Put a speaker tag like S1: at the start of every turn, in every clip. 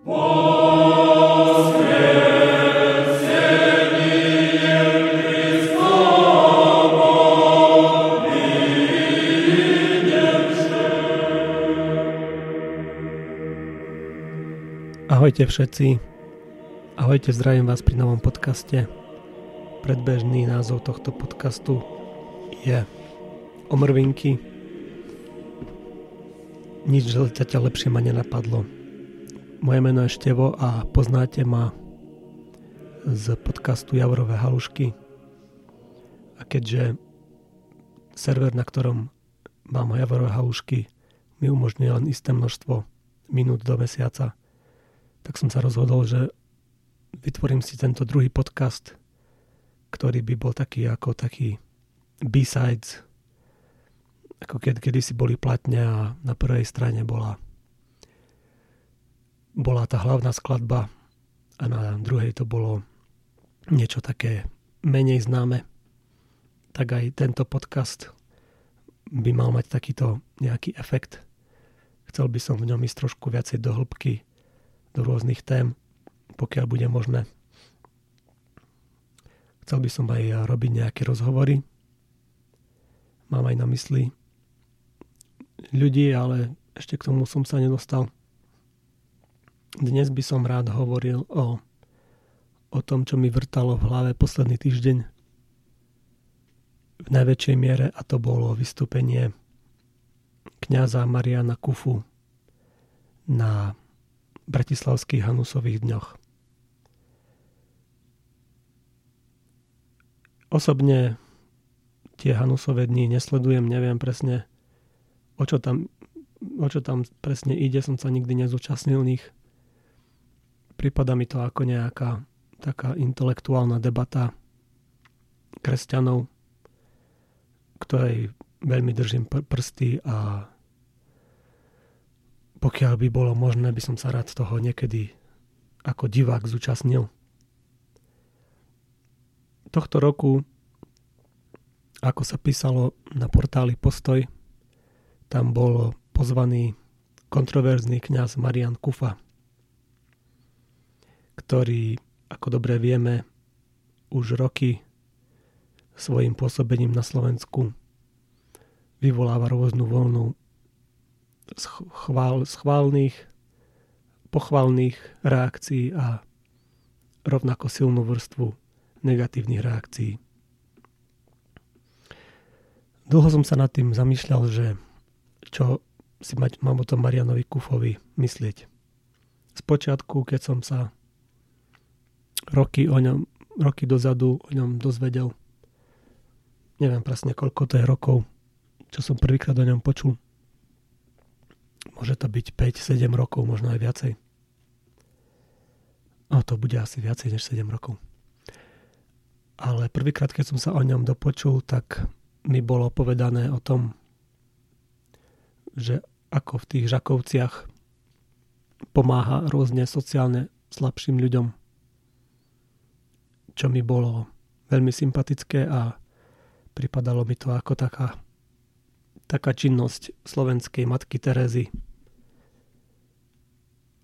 S1: Ahojte všetci. Ahojte, zdravím vás pri novom podcaste. Predbežný názov tohto podcastu je Omrvinky. Nič zatiaľ lepšie ma nenapadlo. Moje meno je Števo a poznáte ma z podcastu Javorové halušky. A keďže server, na ktorom mám Javorové halušky, mi umožňuje len isté množstvo minút do mesiaca, tak som sa rozhodol, že vytvorím si tento druhý podcast, ktorý by bol taký ako taký B-sides, ako keď, kedy si boli platne a na prvej strane bola bola tá hlavná skladba a na druhej to bolo niečo také menej známe, tak aj tento podcast by mal mať takýto nejaký efekt. Chcel by som v ňom ísť trošku viacej do hĺbky do rôznych tém, pokiaľ bude možné. Chcel by som aj robiť nejaké rozhovory. Mám aj na mysli ľudí, ale ešte k tomu som sa nedostal. Dnes by som rád hovoril o, o tom, čo mi vrtalo v hlave posledný týždeň v najväčšej miere a to bolo vystúpenie kňaza Mariana Kufu na bratislavských Hanusových dňoch. Osobne tie Hanusové dni nesledujem, neviem presne, o čo tam, o čo tam presne ide, som sa nikdy nezúčastnil nich. Prípada mi to ako nejaká taká intelektuálna debata kresťanov, ktorej veľmi držím prsty a pokiaľ by bolo možné, by som sa rád toho niekedy ako divák zúčastnil. Tohto roku, ako sa písalo na portáli Postoj, tam bol pozvaný kontroverzný kňaz Marian Kufa, ktorý, ako dobre vieme, už roky svojim pôsobením na Slovensku vyvoláva rôznu voľnú schvál, schválnych, pochvalných reakcií a rovnako silnú vrstvu negatívnych reakcií. Dlho som sa nad tým zamýšľal, že čo si mať, mám o tom Marianovi Kufovi myslieť. Spočiatku, keď som sa roky o ňom, roky dozadu o ňom dozvedel, neviem presne koľko to je rokov, čo som prvýkrát o ňom počul, Môže to byť 5-7 rokov, možno aj viacej. No to bude asi viacej než 7 rokov. Ale prvýkrát, keď som sa o ňom dopočul, tak mi bolo povedané o tom, že ako v tých žakovciach pomáha rôzne sociálne slabším ľuďom. Čo mi bolo veľmi sympatické a pripadalo mi to ako taká taká činnosť slovenskej matky Terezy.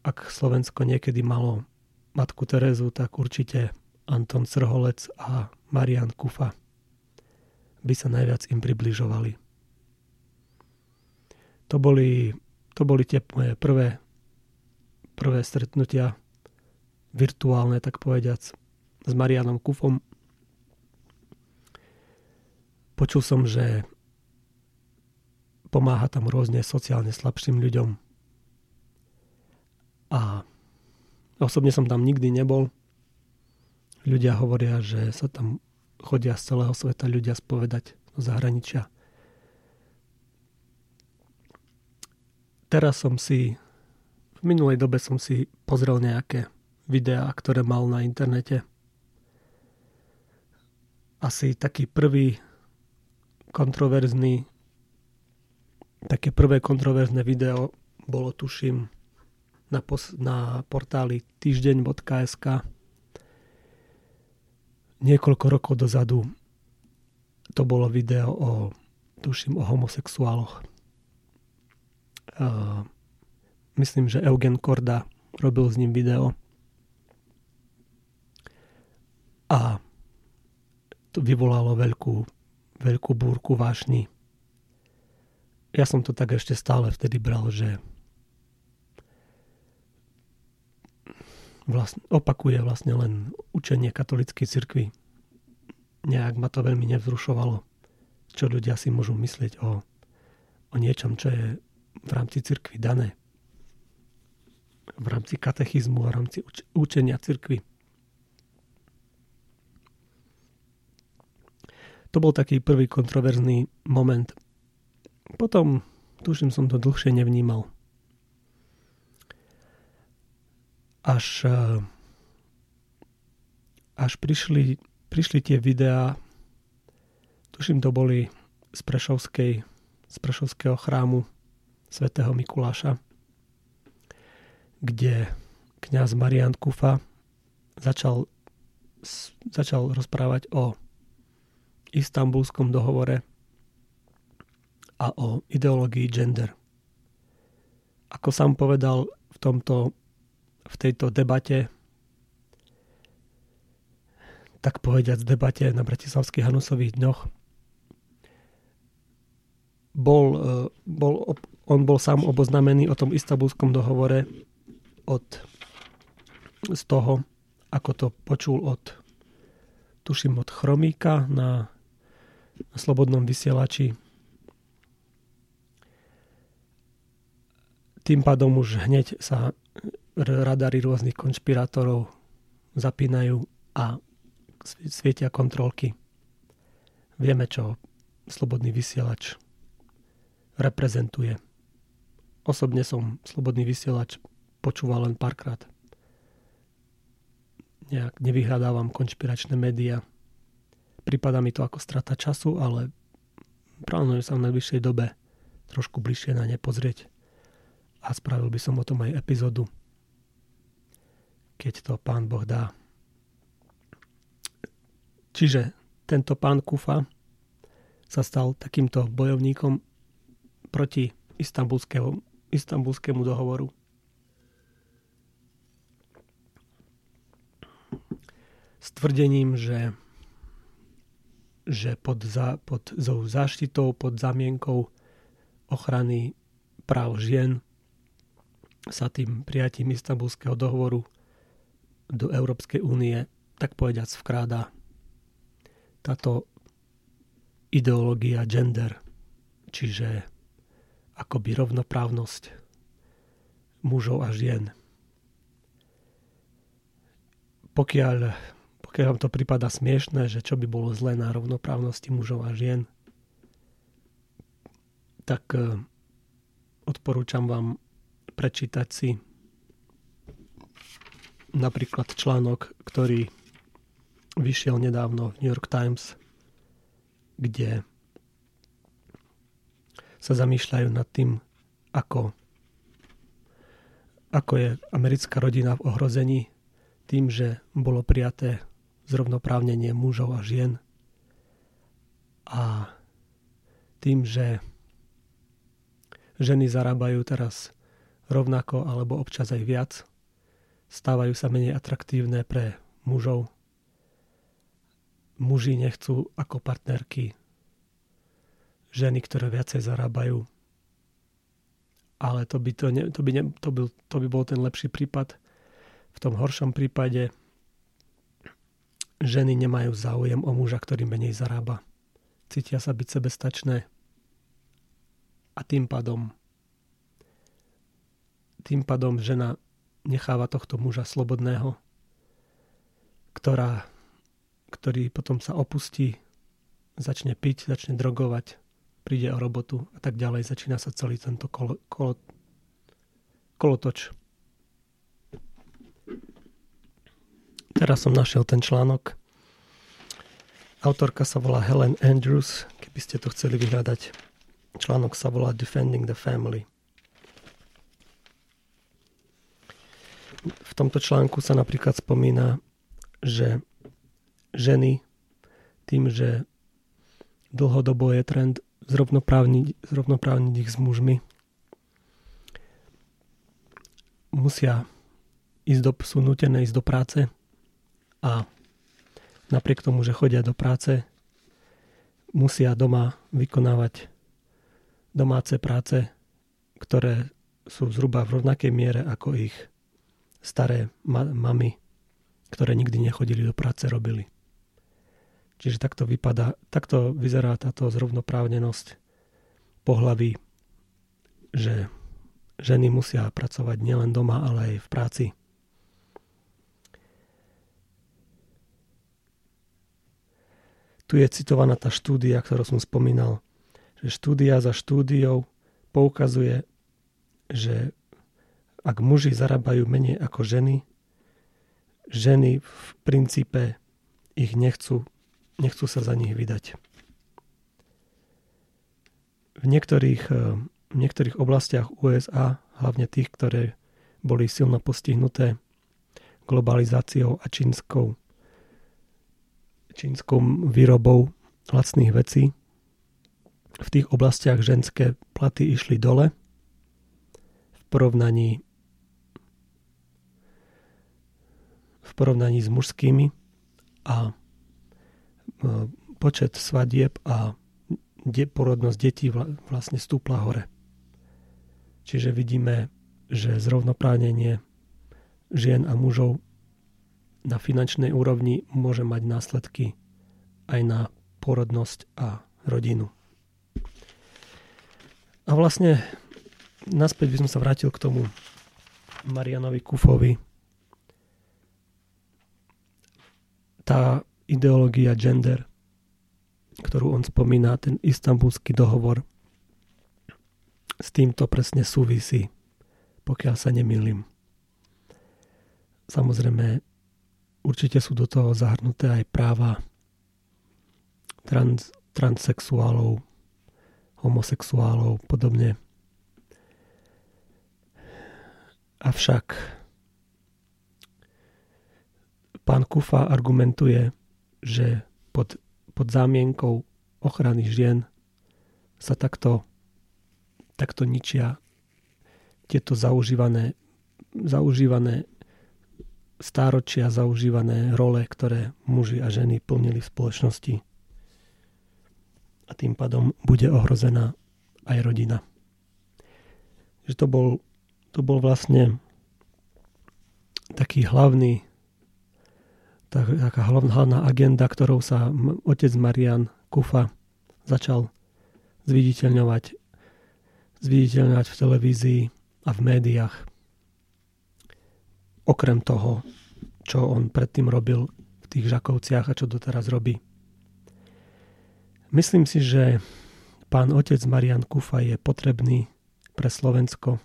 S1: Ak Slovensko niekedy malo matku Terezu, tak určite Anton Srholec a Marian Kufa by sa najviac im približovali. To boli, to boli tie moje prvé, prvé stretnutia virtuálne, tak povediac, s Marianom Kufom. Počul som, že pomáha tam rôzne sociálne slabším ľuďom. A osobne som tam nikdy nebol. Ľudia hovoria, že sa tam chodia z celého sveta ľudia spovedať do zahraničia. Teraz som si, v minulej dobe som si pozrel nejaké videá, ktoré mal na internete. Asi taký prvý kontroverzný také prvé kontroverzné video bolo, tuším, na, pos- na portáli týždeň.sk niekoľko rokov dozadu to bolo video o, tuším, o homosexuáloch. Uh, myslím, že Eugen Korda robil s ním video. A to vyvolalo veľkú, veľkú búrku vášni. Ja som to tak ešte stále vtedy bral, že vlastne, opakuje vlastne len učenie katolíckej cirkvi. Nejak ma to veľmi nevzrušovalo, čo ľudia si môžu myslieť o, o niečom, čo je v rámci cirkvi dané v rámci katechizmu v rámci uč- učenia cirkvy. To bol taký prvý kontroverzný moment. Potom, tuším, som to dlhšie nevnímal. Až, eh, až prišli, prišli tie videá, tuším, to boli z, Prešovskej, z Prešovského chrámu svätého Mikuláša kde kňaz Marian Kufa začal, začal rozprávať o istambulskom dohovore a o ideológii gender. Ako sám povedal v, tomto, v tejto debate, tak povediať v debate na Bratislavských Hanusových dňoch, bol, e, bol, on bol sám oboznamený o tom istambulskom dohovore od, z toho, ako to počul od, tuším od Chromíka na, na Slobodnom vysielači. Tým pádom už hneď sa radary rôznych konšpirátorov zapínajú a svietia kontrolky. Vieme, čo slobodný vysielač reprezentuje. Osobne som slobodný vysielač počúval len párkrát. Nejak nevyhľadávam konšpiračné médiá. Prípada mi to ako strata času, ale plánujem sa v najbližšej dobe trošku bližšie na ne pozrieť. A spravil by som o tom aj epizódu, keď to pán Boh dá. Čiže tento pán Kufa sa stal takýmto bojovníkom proti istambulskému, istambulskému dohovoru. s tvrdením, že, že pod, za, pod záštitou, pod zamienkou ochrany práv žien sa tým prijatím Istanbulského dohovoru do Európskej únie tak povediac vkráda táto ideológia gender, čiže akoby rovnoprávnosť mužov a žien. Pokiaľ keď vám to prípada smiešné, že čo by bolo zlé na rovnoprávnosti mužov a žien, tak e, odporúčam vám prečítať si napríklad článok, ktorý vyšiel nedávno v New York Times, kde sa zamýšľajú nad tým, ako, ako je americká rodina v ohrození tým, že bolo prijaté zrovnoprávnenie mužov a žien a tým, že ženy zarábajú teraz rovnako alebo občas aj viac, stávajú sa menej atraktívne pre mužov. Muži nechcú ako partnerky ženy, ktoré viacej zarábajú. Ale to by, to, ne, to, by ne, to, byl, to by bol ten lepší prípad. V tom horšom prípade Ženy nemajú záujem o muža, ktorý menej zarába. Cítia sa byť sebestačné a tým pádom tým pádom žena necháva tohto muža slobodného, ktorá, ktorý potom sa opustí, začne piť, začne drogovať, príde o robotu a tak ďalej. Začína sa celý tento kolo, kolo, kolotoč. Teraz som našiel ten článok. Autorka sa volá Helen Andrews, keby ste to chceli vyhľadať. Článok sa volá Defending the Family. V tomto článku sa napríklad spomína, že ženy tým, že dlhodobo je trend zrovnoprávniť, zrovnoprávniť ich s mužmi, musia ísť do, sú nutené ísť do práce a napriek tomu, že chodia do práce, musia doma vykonávať domáce práce, ktoré sú zhruba v rovnakej miere ako ich staré ma- mamy, ktoré nikdy nechodili do práce, robili. Čiže takto, vypadá, takto vyzerá táto zrovnoprávnenosť pohlaví, že ženy musia pracovať nielen doma, ale aj v práci. Tu je citovaná tá štúdia, ktorú som spomínal, že štúdia za štúdiou poukazuje, že ak muži zarábajú menej ako ženy, ženy v princípe ich nechcú, nechcú sa za nich vydať. V niektorých, eh, v niektorých oblastiach USA, hlavne tých, ktoré boli silno postihnuté globalizáciou a čínskou čínskou výrobou lacných vecí. V tých oblastiach ženské platy išli dole v porovnaní v porovnaní s mužskými a e, počet svadieb a porodnosť detí vlastne stúpla hore. Čiže vidíme, že zrovnoprávnenie žien a mužov na finančnej úrovni môže mať následky aj na porodnosť a rodinu. A vlastne naspäť by som sa vrátil k tomu Marianovi Kufovi. Tá ideológia gender, ktorú on spomína, ten istambulský dohovor, s týmto presne súvisí, pokiaľ sa nemýlim. Samozrejme, Určite sú do toho zahrnuté aj práva trans, transsexuálov, homosexuálov, podobne. Avšak pán Kufa argumentuje, že pod, pod zámienkou ochrany žien sa takto, takto ničia tieto zaužívané, zaužívané stáročia zaužívané role, ktoré muži a ženy plnili v spoločnosti. A tým pádom bude ohrozená aj rodina. Že to bol, to bol vlastne taký hlavný tak, taká hlavná agenda, ktorou sa otec Marian Kufa začal zviditeľňovať, zviditeľňovať v televízii a v médiách okrem toho, čo on predtým robil v tých Žakovciach a čo doteraz robí. Myslím si, že pán otec Marian Kufa je potrebný pre Slovensko.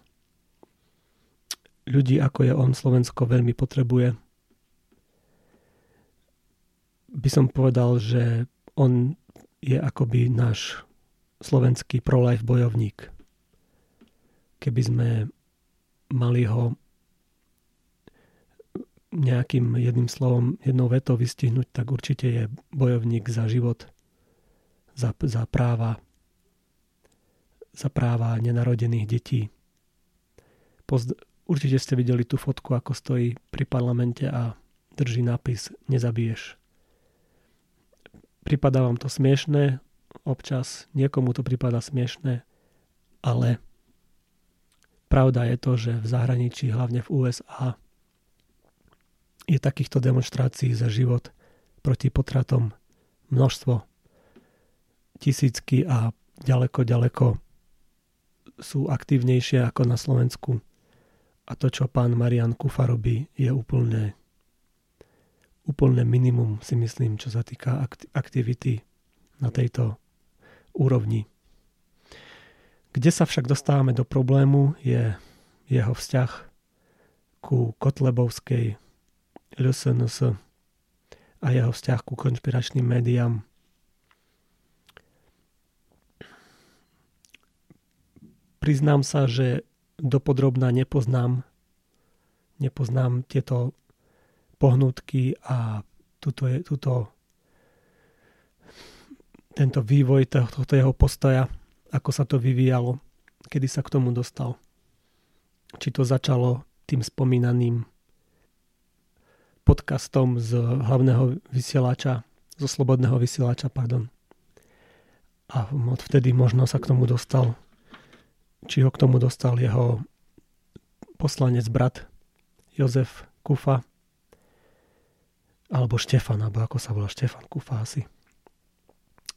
S1: Ľudí ako je on Slovensko veľmi potrebuje. By som povedal, že on je akoby náš slovenský pro-life bojovník. Keby sme mali ho nejakým jedným slovom, jednou vetou vystihnúť, tak určite je bojovník za život, za, za práva, za práva nenarodených detí. Pozd- určite ste videli tú fotku, ako stojí pri parlamente a drží nápis Nezabiješ. Pripadá vám to smiešné, občas niekomu to pripadá smiešné, ale pravda je to, že v zahraničí, hlavne v USA, je takýchto demonstrácií za život proti potratom množstvo. Tisícky a ďaleko, ďaleko sú aktívnejšie ako na Slovensku. A to, čo pán Marian Kufa robí, je úplne, úplne minimum, si myslím, čo sa týka aktivity na tejto úrovni. Kde sa však dostávame do problému, je jeho vzťah ku Kotlebovskej LSNS a jeho vzťah ku konšpiračným médiám. Priznám sa, že dopodrobná nepoznám, nepoznám tieto pohnutky a tuto, je, tuto tento vývoj tohto jeho postoja, ako sa to vyvíjalo, kedy sa k tomu dostal. Či to začalo tým spomínaným podcastom z hlavného vysielača, zo slobodného vysielača, pardon. A odvtedy možno sa k tomu dostal, či ho k tomu dostal jeho poslanec brat Jozef Kufa, alebo Štefan, alebo ako sa volá Štefan Kufa asi.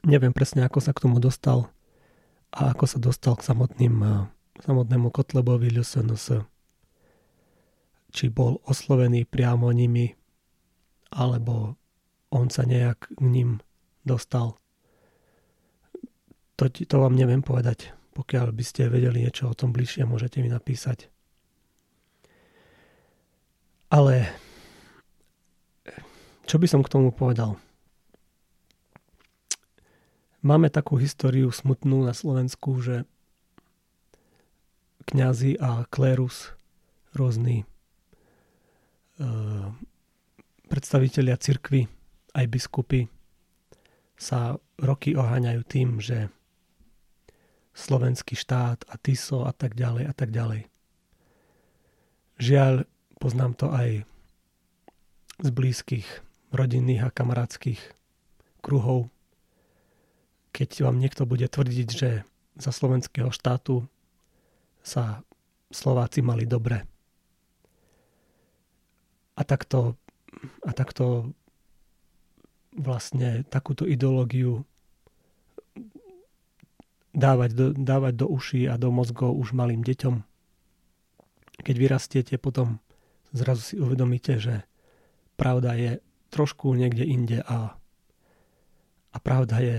S1: Neviem presne, ako sa k tomu dostal a ako sa dostal k samotným, eh, samotnému Kotlebovi LSNS. Či bol oslovený priamo nimi, alebo on sa nejak k ním dostal. To, to vám neviem povedať. Pokiaľ by ste vedeli niečo o tom bližšie, môžete mi napísať. Ale čo by som k tomu povedal? Máme takú históriu smutnú na Slovensku, že kňazi a klérus, rôzni e, predstavitelia cirkvy, aj biskupy, sa roky oháňajú tým, že slovenský štát a TISO a tak ďalej a tak ďalej. Žiaľ, poznám to aj z blízkych rodinných a kamarátskych kruhov. Keď vám niekto bude tvrdiť, že za slovenského štátu sa Slováci mali dobre. A takto, a takto vlastne takúto ideológiu dávať do, dávať do uší a do mozgov už malým deťom. Keď vyrastiete, potom zrazu si uvedomíte, že pravda je trošku niekde inde a, a pravda je,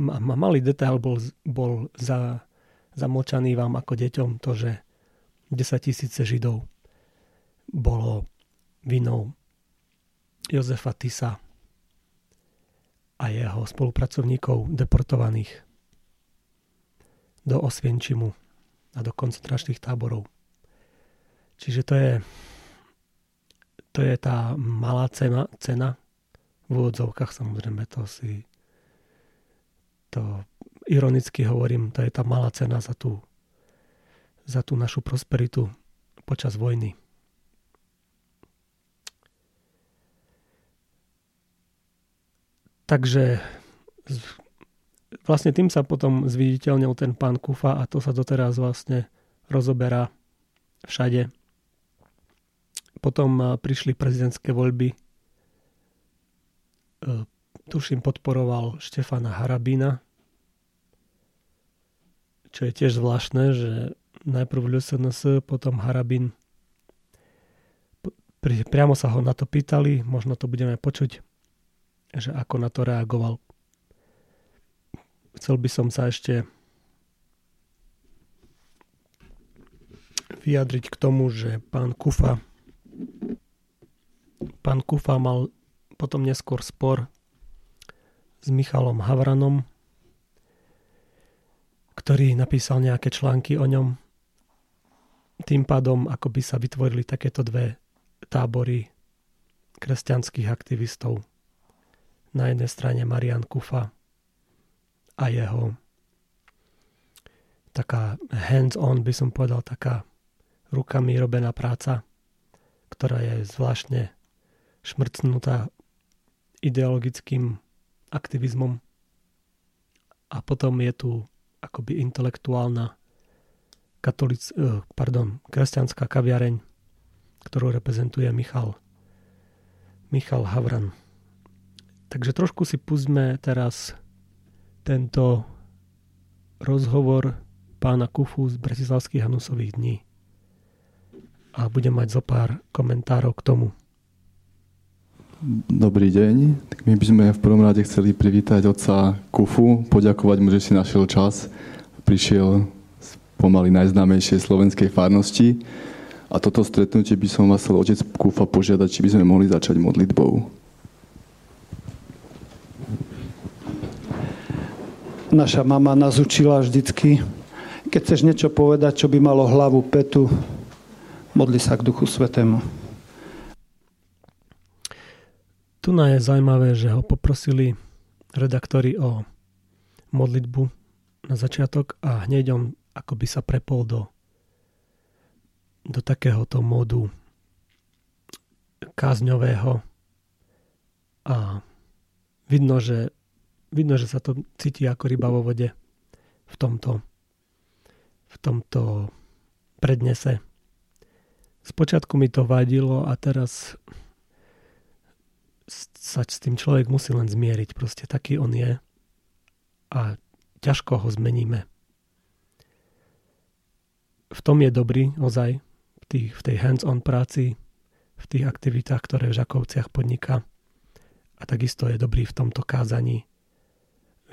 S1: ma, malý detail bol, bol za, zamlčaný vám ako deťom to, že 10 tisíce Židov bolo vinou Jozefa Tisa a jeho spolupracovníkov deportovaných do Osvienčimu a do koncentračných táborov. Čiže to je to je tá malá cena, cena v úvodzovkách samozrejme to si to ironicky hovorím, to je tá malá cena za tú, za tú našu prosperitu počas vojny. Takže vlastne tým sa potom zviditeľnil ten pán Kufa a to sa doteraz vlastne rozoberá všade potom prišli prezidentské voľby. E, tuším, podporoval Štefana Harabina, čo je tiež zvláštne, že najprv LSNS, potom Harabin. Priamo sa ho na to pýtali, možno to budeme počuť, že ako na to reagoval. Chcel by som sa ešte vyjadriť k tomu, že pán Kufa Pán Kufa mal potom neskôr spor s Michalom Havranom, ktorý napísal nejaké články o ňom. Tým pádom ako by sa vytvorili takéto dve tábory kresťanských aktivistov. Na jednej strane Marian Kufa a jeho taká hands-on, by som povedal, taká rukami robená práca ktorá je zvláštne šmrcnutá ideologickým aktivizmom. A potom je tu akoby intelektuálna katolic, eh, pardon, kresťanská kaviareň, ktorú reprezentuje Michal, Michal Havran. Takže trošku si pustme teraz tento rozhovor pána Kufu z Bratislavských Hanusových dní a budem mať zo pár komentárov k tomu.
S2: Dobrý deň. Tak my by sme v prvom rade chceli privítať otca Kufu, poďakovať mu, že si našiel čas. Prišiel z pomaly najznámejšej slovenskej farnosti. A toto stretnutie by som vás chcel otec Kufa požiadať, či by sme mohli začať modlitbou.
S3: Naša mama nás učila vždycky, keď chceš niečo povedať, čo by malo hlavu, petu, Modli sa k Duchu Svetému.
S1: Tu je zaujímavé, že ho poprosili redaktori o modlitbu na začiatok a hneď on akoby sa prepol do, do takéhoto módu kázňového a vidno, že, vidno, že sa to cíti ako ryba vo vode v tomto, v tomto prednese. Spočiatku mi to vadilo a teraz sa s tým človek musí len zmieriť. Proste taký on je a ťažko ho zmeníme. V tom je dobrý ozaj, v, tých, v tej hands-on práci, v tých aktivitách, ktoré v Žakovciach podniká. A takisto je dobrý v tomto kázaní.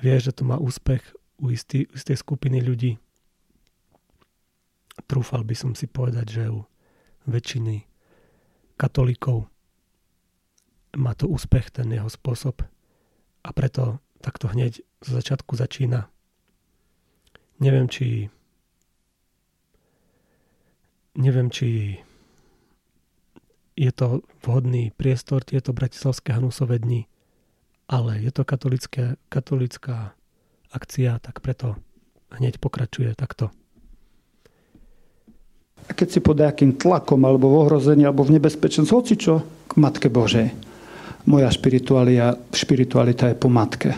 S1: Vie, že to má úspech u istý, istej skupiny ľudí. Trúfal by som si povedať, že u väčšiny katolíkov má to úspech ten jeho spôsob a preto takto hneď z začiatku začína. Neviem, či neviem, či je to vhodný priestor tieto bratislavské Hanusové dni, ale je to katolické, katolická akcia, tak preto hneď pokračuje takto.
S3: A keď si pod nejakým tlakom alebo v ohrození alebo v nebezpečenstve, hoci čo, k Matke Božej moja špiritualita, špiritualita je po matke.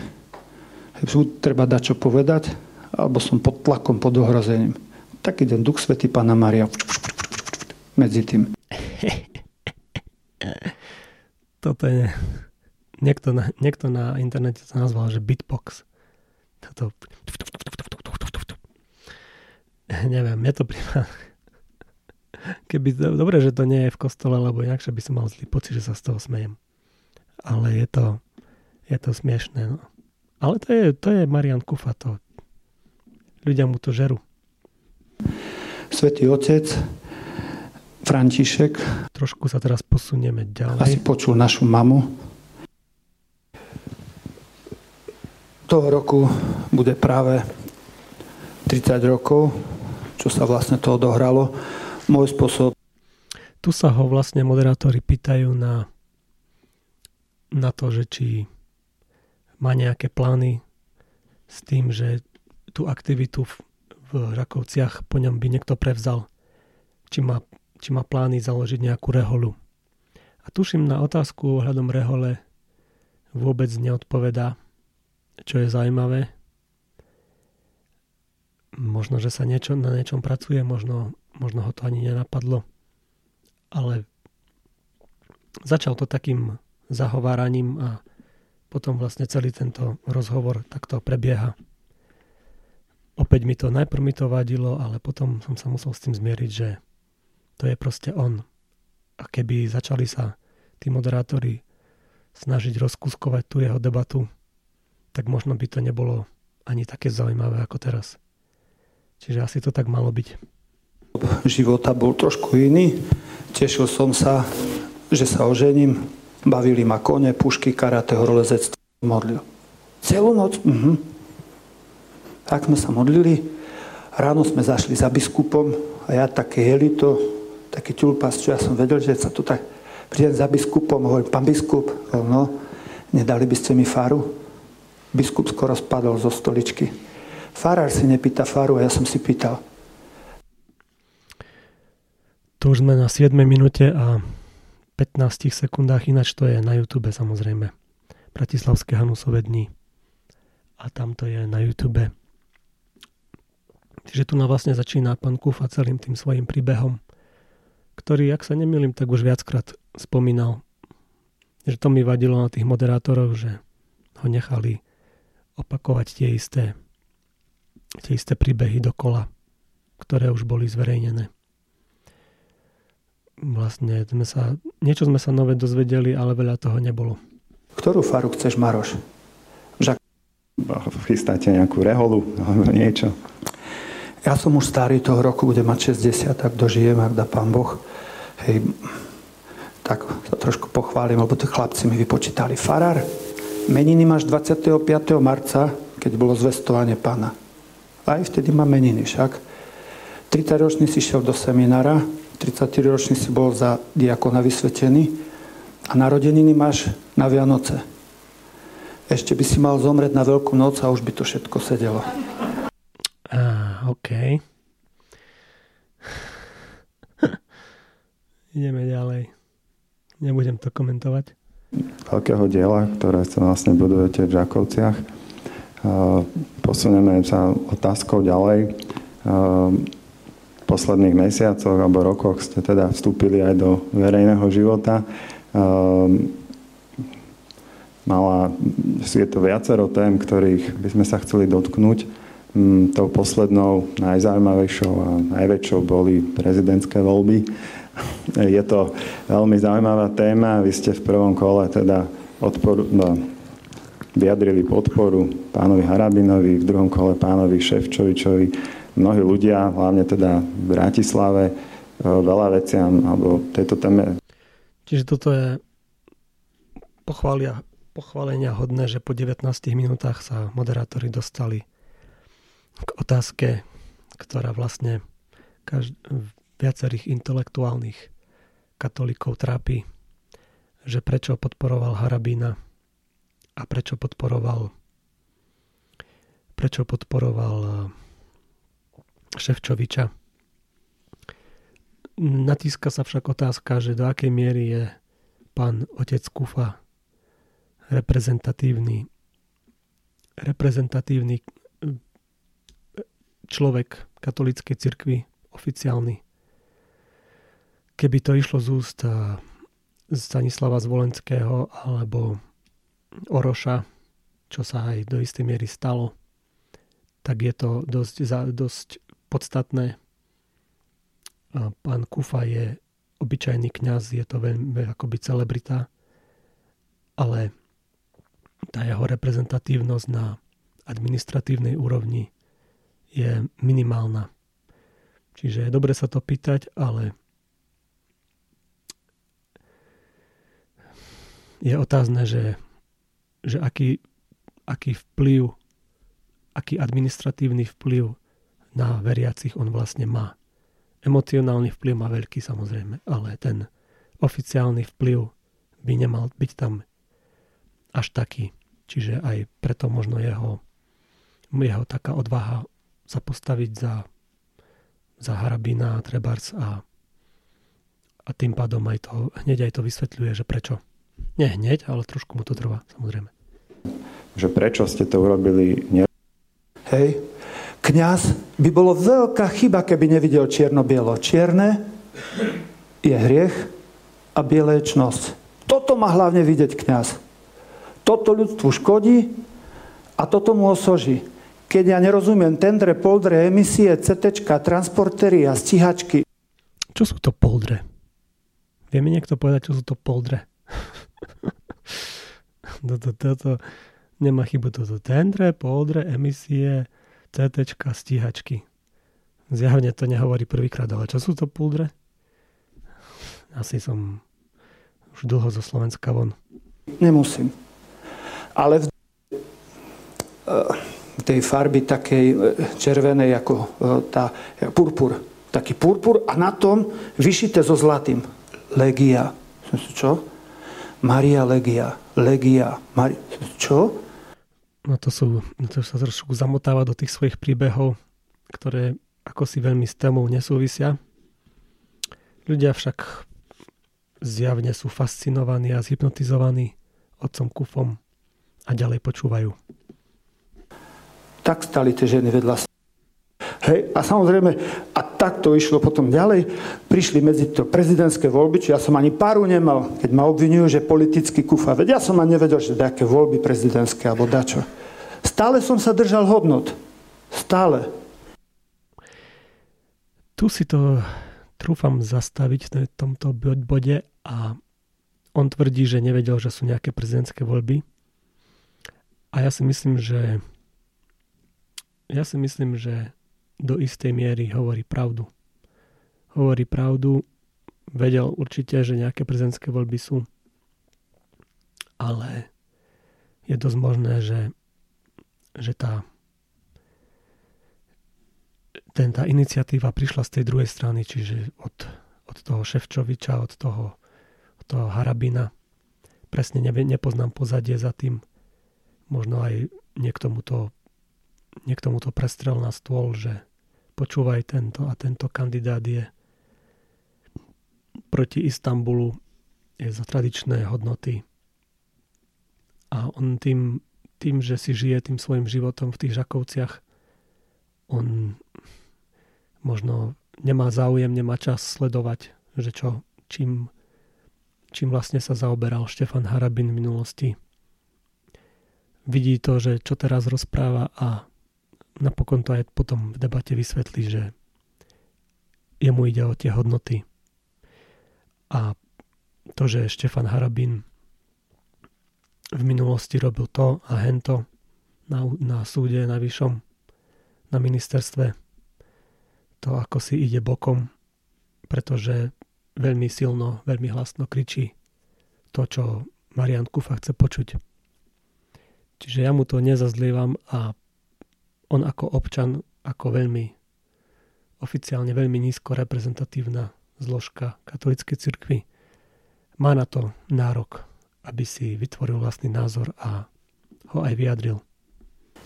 S3: Treba dať čo povedať, alebo som pod tlakom, pod ohrozením. Tak idem Duch Svetý, Pána Maria medzi tým.
S1: Toto je... Niekto na, niekto na internete to nazval, že beatbox. Toto... Neviem, mne to prípada... Keby... Dobre, že to nie je v kostole, lebo inakšie by som mal zlý pocit, že sa z toho smejem ale je to, je to smiešné. No. Ale to je, to je Marian Kufa, to, ľudia mu to žerú.
S3: Svetý otec, František.
S1: Trošku sa teraz posunieme ďalej.
S3: Asi počul našu mamu. Toho roku bude práve 30 rokov, čo sa vlastne to odohralo. Môj spôsob.
S1: Tu sa ho vlastne moderátori pýtajú na na to, že či má nejaké plány s tým, že tú aktivitu v, v Rakovciach po ňom by niekto prevzal. Či má, či má plány založiť nejakú reholu. A tuším na otázku ohľadom rehole vôbec neodpovedá, čo je zaujímavé. Možno, že sa niečo, na niečom pracuje, možno, možno ho to ani nenapadlo. Ale začal to takým zahováraním a potom vlastne celý tento rozhovor takto prebieha. Opäť mi to, najprv mi to vadilo, ale potom som sa musel s tým zmieriť, že to je proste on. A keby začali sa tí moderátori snažiť rozkuskovať tú jeho debatu, tak možno by to nebolo ani také zaujímavé ako teraz. Čiže asi to tak malo byť.
S3: Života bol trošku iný. Tešil som sa, že sa ožením Bavili ma kone, pušky, karate, horolezec, modlil. Celú noc? Mhm. Tak sme sa modlili. Ráno sme zašli za biskupom a ja také jelito, taký ťulpas, čo ja som vedel, že sa tu tak prídem za biskupom, hovorím, pán biskup, no, nedali by ste mi faru? Biskup skoro spadol zo stoličky. Farár si nepýta faru a ja som si pýtal.
S1: Tu už sme na 7 minúte a 15 sekundách, ináč to je na YouTube samozrejme. Bratislavské Hanusové dni. A tam to je na YouTube. Čiže tu na vlastne začína pán Kufa celým tým svojim príbehom, ktorý, ak sa nemýlim, tak už viackrát spomínal, že to mi vadilo na tých moderátoroch, že ho nechali opakovať tie isté, tie isté príbehy dokola, ktoré už boli zverejnené vlastne sme sa, niečo sme sa nové dozvedeli, ale veľa toho nebolo.
S3: Ktorú faru chceš, Maroš?
S4: Žak... Chystáte nejakú reholu alebo niečo?
S3: Ja som už starý toho roku, bude mať 60, tak dožijem, ak dá pán Boh. Hej, tak sa trošku pochválim, lebo tí chlapci mi vypočítali. Farár, meniny máš 25. marca, keď bolo zvestovanie pána. Aj vtedy má meniny však. 30 ročný si šiel do seminára, 33 ročný si bol za diakona vysvetený a narodeniny máš na Vianoce. Ešte by si mal zomrieť na Veľkú noc a už by to všetko sedelo.
S1: Ah, OK. Ideme ďalej. Nebudem to komentovať.
S4: Veľkého diela, ktoré sa vlastne budujete v Žakovciach. Posunieme sa otázkou ďalej. V posledných mesiacoch alebo rokoch ste teda vstúpili aj do verejného života. Mala, je to viacero tém, ktorých by sme sa chceli dotknúť. Mm, tou poslednou, najzaujímavejšou a najväčšou boli prezidentské voľby. Je to veľmi zaujímavá téma. Vy ste v prvom kole teda odporu, no, vyjadrili podporu pánovi Harabinovi, v druhom kole pánovi Ševčovičovi. Mnohí ľudia, hlavne teda v Bratislave, e, veľa veciam alebo tejto téme.
S1: Čiže toto je pochvália pochválenia hodné, že po 19 minútach sa moderátori dostali k otázke, ktorá vlastne každ- viacerých intelektuálnych katolíkov trápi, že prečo podporoval Harabína a prečo podporoval prečo podporoval eh, Ševčoviča. Natíska sa však otázka, že do akej miery je pán otec Kufa reprezentatívny, reprezentatívny človek katolíckej cirkvi, oficiálny. Keby to išlo z úst Stanislava Zvolenského alebo Oroša, čo sa aj do istej miery stalo, tak je to dosť, dosť podstatné. Pán Kufa je obyčajný kňaz, je to veľmi akoby celebrita, ale tá jeho reprezentatívnosť na administratívnej úrovni je minimálna. Čiže je dobre sa to pýtať, ale je otázne, že, že aký, aký vplyv, aký administratívny vplyv na veriacich on vlastne má. Emocionálny vplyv má veľký samozrejme, ale ten oficiálny vplyv by nemal byť tam až taký. Čiže aj preto možno jeho, jeho taká odvaha sa postaviť za, za Harabina a Trebars a, a tým pádom aj to, hneď aj to vysvetľuje, že prečo. Nie hneď, ale trošku mu to trvá, samozrejme.
S4: Že prečo ste to urobili? Nie...
S3: Hej, kňaz by bolo veľká chyba, keby nevidel čierno-bielo. Čierne je hriech a biele je čnosť. Toto má hlavne vidieť kňaz. Toto ľudstvu škodí a toto mu osoží. Keď ja nerozumiem tendre, poldre, emisie, CT, transportery a stíhačky.
S1: Čo sú to poldre? Vie mi niekto povedať, čo sú to poldre? toto, toto, nemá chybu toto. Tendre, poldre, emisie, CT, stíhačky. Zjavne to nehovorí prvýkrát, ale čo sú to poldre? Asi som už dlho zo Slovenska von.
S3: Nemusím ale v tej farby takej e, červenej ako e, tá purpur. Taký purpur a na tom vyšité so zlatým. Legia. Čo? Maria Legia. Legia. Mari- čo?
S1: No to sú, to sa trošku zamotáva do tých svojich príbehov, ktoré ako si veľmi s témou nesúvisia. Ľudia však zjavne sú fascinovaní a zhypnotizovaní otcom Kufom a ďalej počúvajú.
S3: Tak stali tie ženy vedľa Hej, a samozrejme, a tak to išlo potom ďalej. Prišli medzi to prezidentské voľby, či ja som ani paru nemal, keď ma obvinujú, že politický kufa. Veď ja som ani nevedel, že aké voľby prezidentské alebo dačo. Stále som sa držal hodnot. Stále.
S1: Tu si to trúfam zastaviť v tomto bode a on tvrdí, že nevedel, že sú nejaké prezidentské voľby a ja si myslím, že ja si myslím, že do istej miery hovorí pravdu. Hovorí pravdu, vedel určite, že nejaké prezidentské voľby sú, ale je dosť možné, že, že tá, ten, tá iniciatíva prišla z tej druhej strany, čiže od, od toho Ševčoviča, od toho, od toho Harabina. Presne nepoznám pozadie za tým, možno aj niekto mu to, niekto mu to prestrel na stôl, že počúvaj tento a tento kandidát je proti Istanbulu je za tradičné hodnoty. A on tým, tým, že si žije tým svojim životom v tých Žakovciach, on možno nemá záujem, nemá čas sledovať, že čo, čím, čím vlastne sa zaoberal Štefan Harabin v minulosti. Vidí to, že čo teraz rozpráva a napokon to aj potom v debate vysvetlí, že jemu ide o tie hodnoty. A to, že Štefan Harabin v minulosti robil to a hento na, na súde, na vyššom, na ministerstve, to ako si ide bokom, pretože veľmi silno, veľmi hlasno kričí to, čo Marian Kufa chce počuť. Čiže ja mu to nezazlievam a on ako občan, ako veľmi oficiálne veľmi nízko reprezentatívna zložka katolíckej cirkvi, má na to nárok, aby si vytvoril vlastný názor a ho aj vyjadril.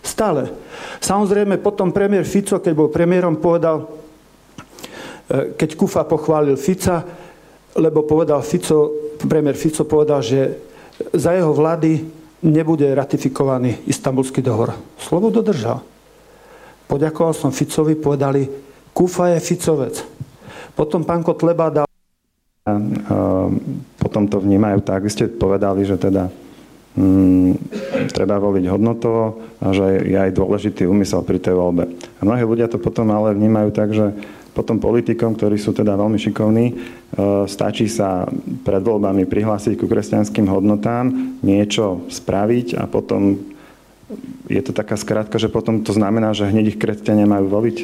S3: Stále. Samozrejme, potom premiér Fico, keď bol premiérom, povedal, e, keď Kufa pochválil Fica, lebo povedal Fico, premiér Fico povedal, že za jeho vlády nebude ratifikovaný istambulský dohovor. Slovo dodržal. Poďakoval som Ficovi, povedali, Kufa je Ficovec. Potom pán Kotleba dal
S4: potom to vnímajú tak. Ste povedali, že teda mm, treba voliť hodnotovo a že je aj dôležitý úmysel pri tej voľbe. A mnohí ľudia to potom ale vnímajú tak, že potom politikom, ktorí sú teda veľmi šikovní, e, stačí sa pred voľbami prihlásiť ku kresťanským hodnotám, niečo spraviť a potom je to taká skratka, že potom to znamená, že hneď ich kresťania majú voliť?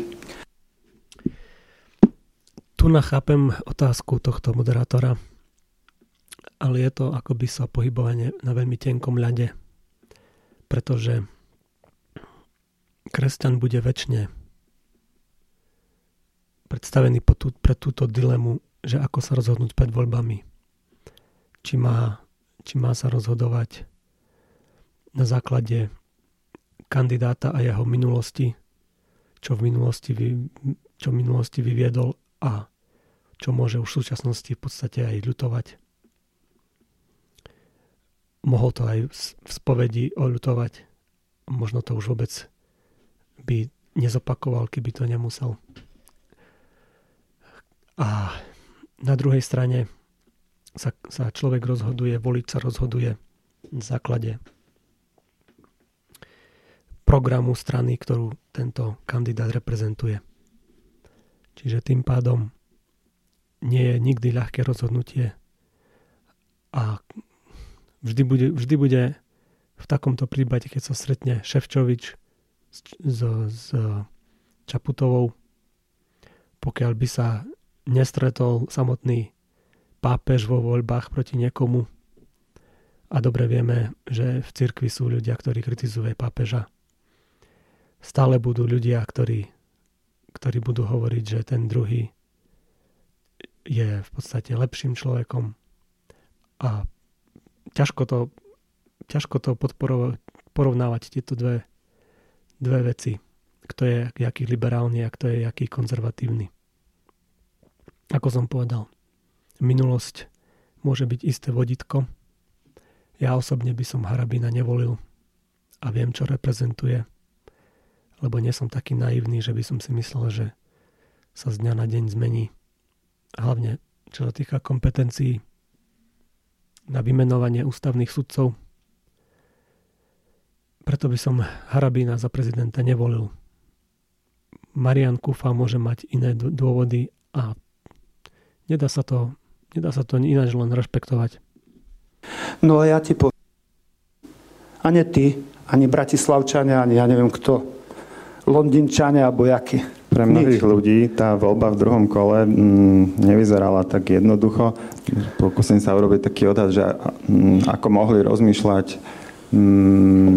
S1: Tu nachápem otázku tohto moderátora ale je to akoby sa pohybovanie na veľmi tenkom ľade, pretože kresťan bude väčšine predstavený pre túto dilemu, že ako sa rozhodnúť pred voľbami. Či má, či má sa rozhodovať na základe kandidáta a jeho minulosti, čo v minulosti, vy, čo v minulosti vyviedol a čo môže už v súčasnosti v podstate aj ľutovať mohol to aj v spovedi oľutovať. Možno to už vôbec by nezopakoval, keby to nemusel. A na druhej strane sa, sa človek rozhoduje, voliť sa rozhoduje v základe programu strany, ktorú tento kandidát reprezentuje. Čiže tým pádom nie je nikdy ľahké rozhodnutie a Vždy bude, vždy bude v takomto prípade, keď sa stretne Ševčovič s, s, s Čaputovou, pokiaľ by sa nestretol samotný pápež vo voľbách proti niekomu. A dobre vieme, že v cirkvi sú ľudia, ktorí kritizujú pápeža. Stále budú ľudia, ktorí, ktorí budú hovoriť, že ten druhý je v podstate lepším človekom a ťažko to, ťažko to porovnávať tieto dve, dve veci. Kto je jaký liberálny a kto je jaký konzervatívny. Ako som povedal, minulosť môže byť isté voditko. Ja osobne by som Harabina nevolil a viem, čo reprezentuje, lebo nie som taký naivný, že by som si myslel, že sa z dňa na deň zmení. Hlavne čo sa týka kompetencií na vymenovanie ústavných sudcov. Preto by som Harabína za prezidenta nevolil. Marian Kufa môže mať iné dôvody a nedá sa to, nedá sa to ináč len rešpektovať.
S3: No a ja ti poviem, ani ty, ani Bratislavčania, ani ja neviem kto, Londýnčania alebo jaký.
S4: Pre mnohých Nič. ľudí tá voľba v druhom kole mm, nevyzerala tak jednoducho. Pokúsim sa urobiť taký odhad, že mm, ako mohli rozmýšľať mm,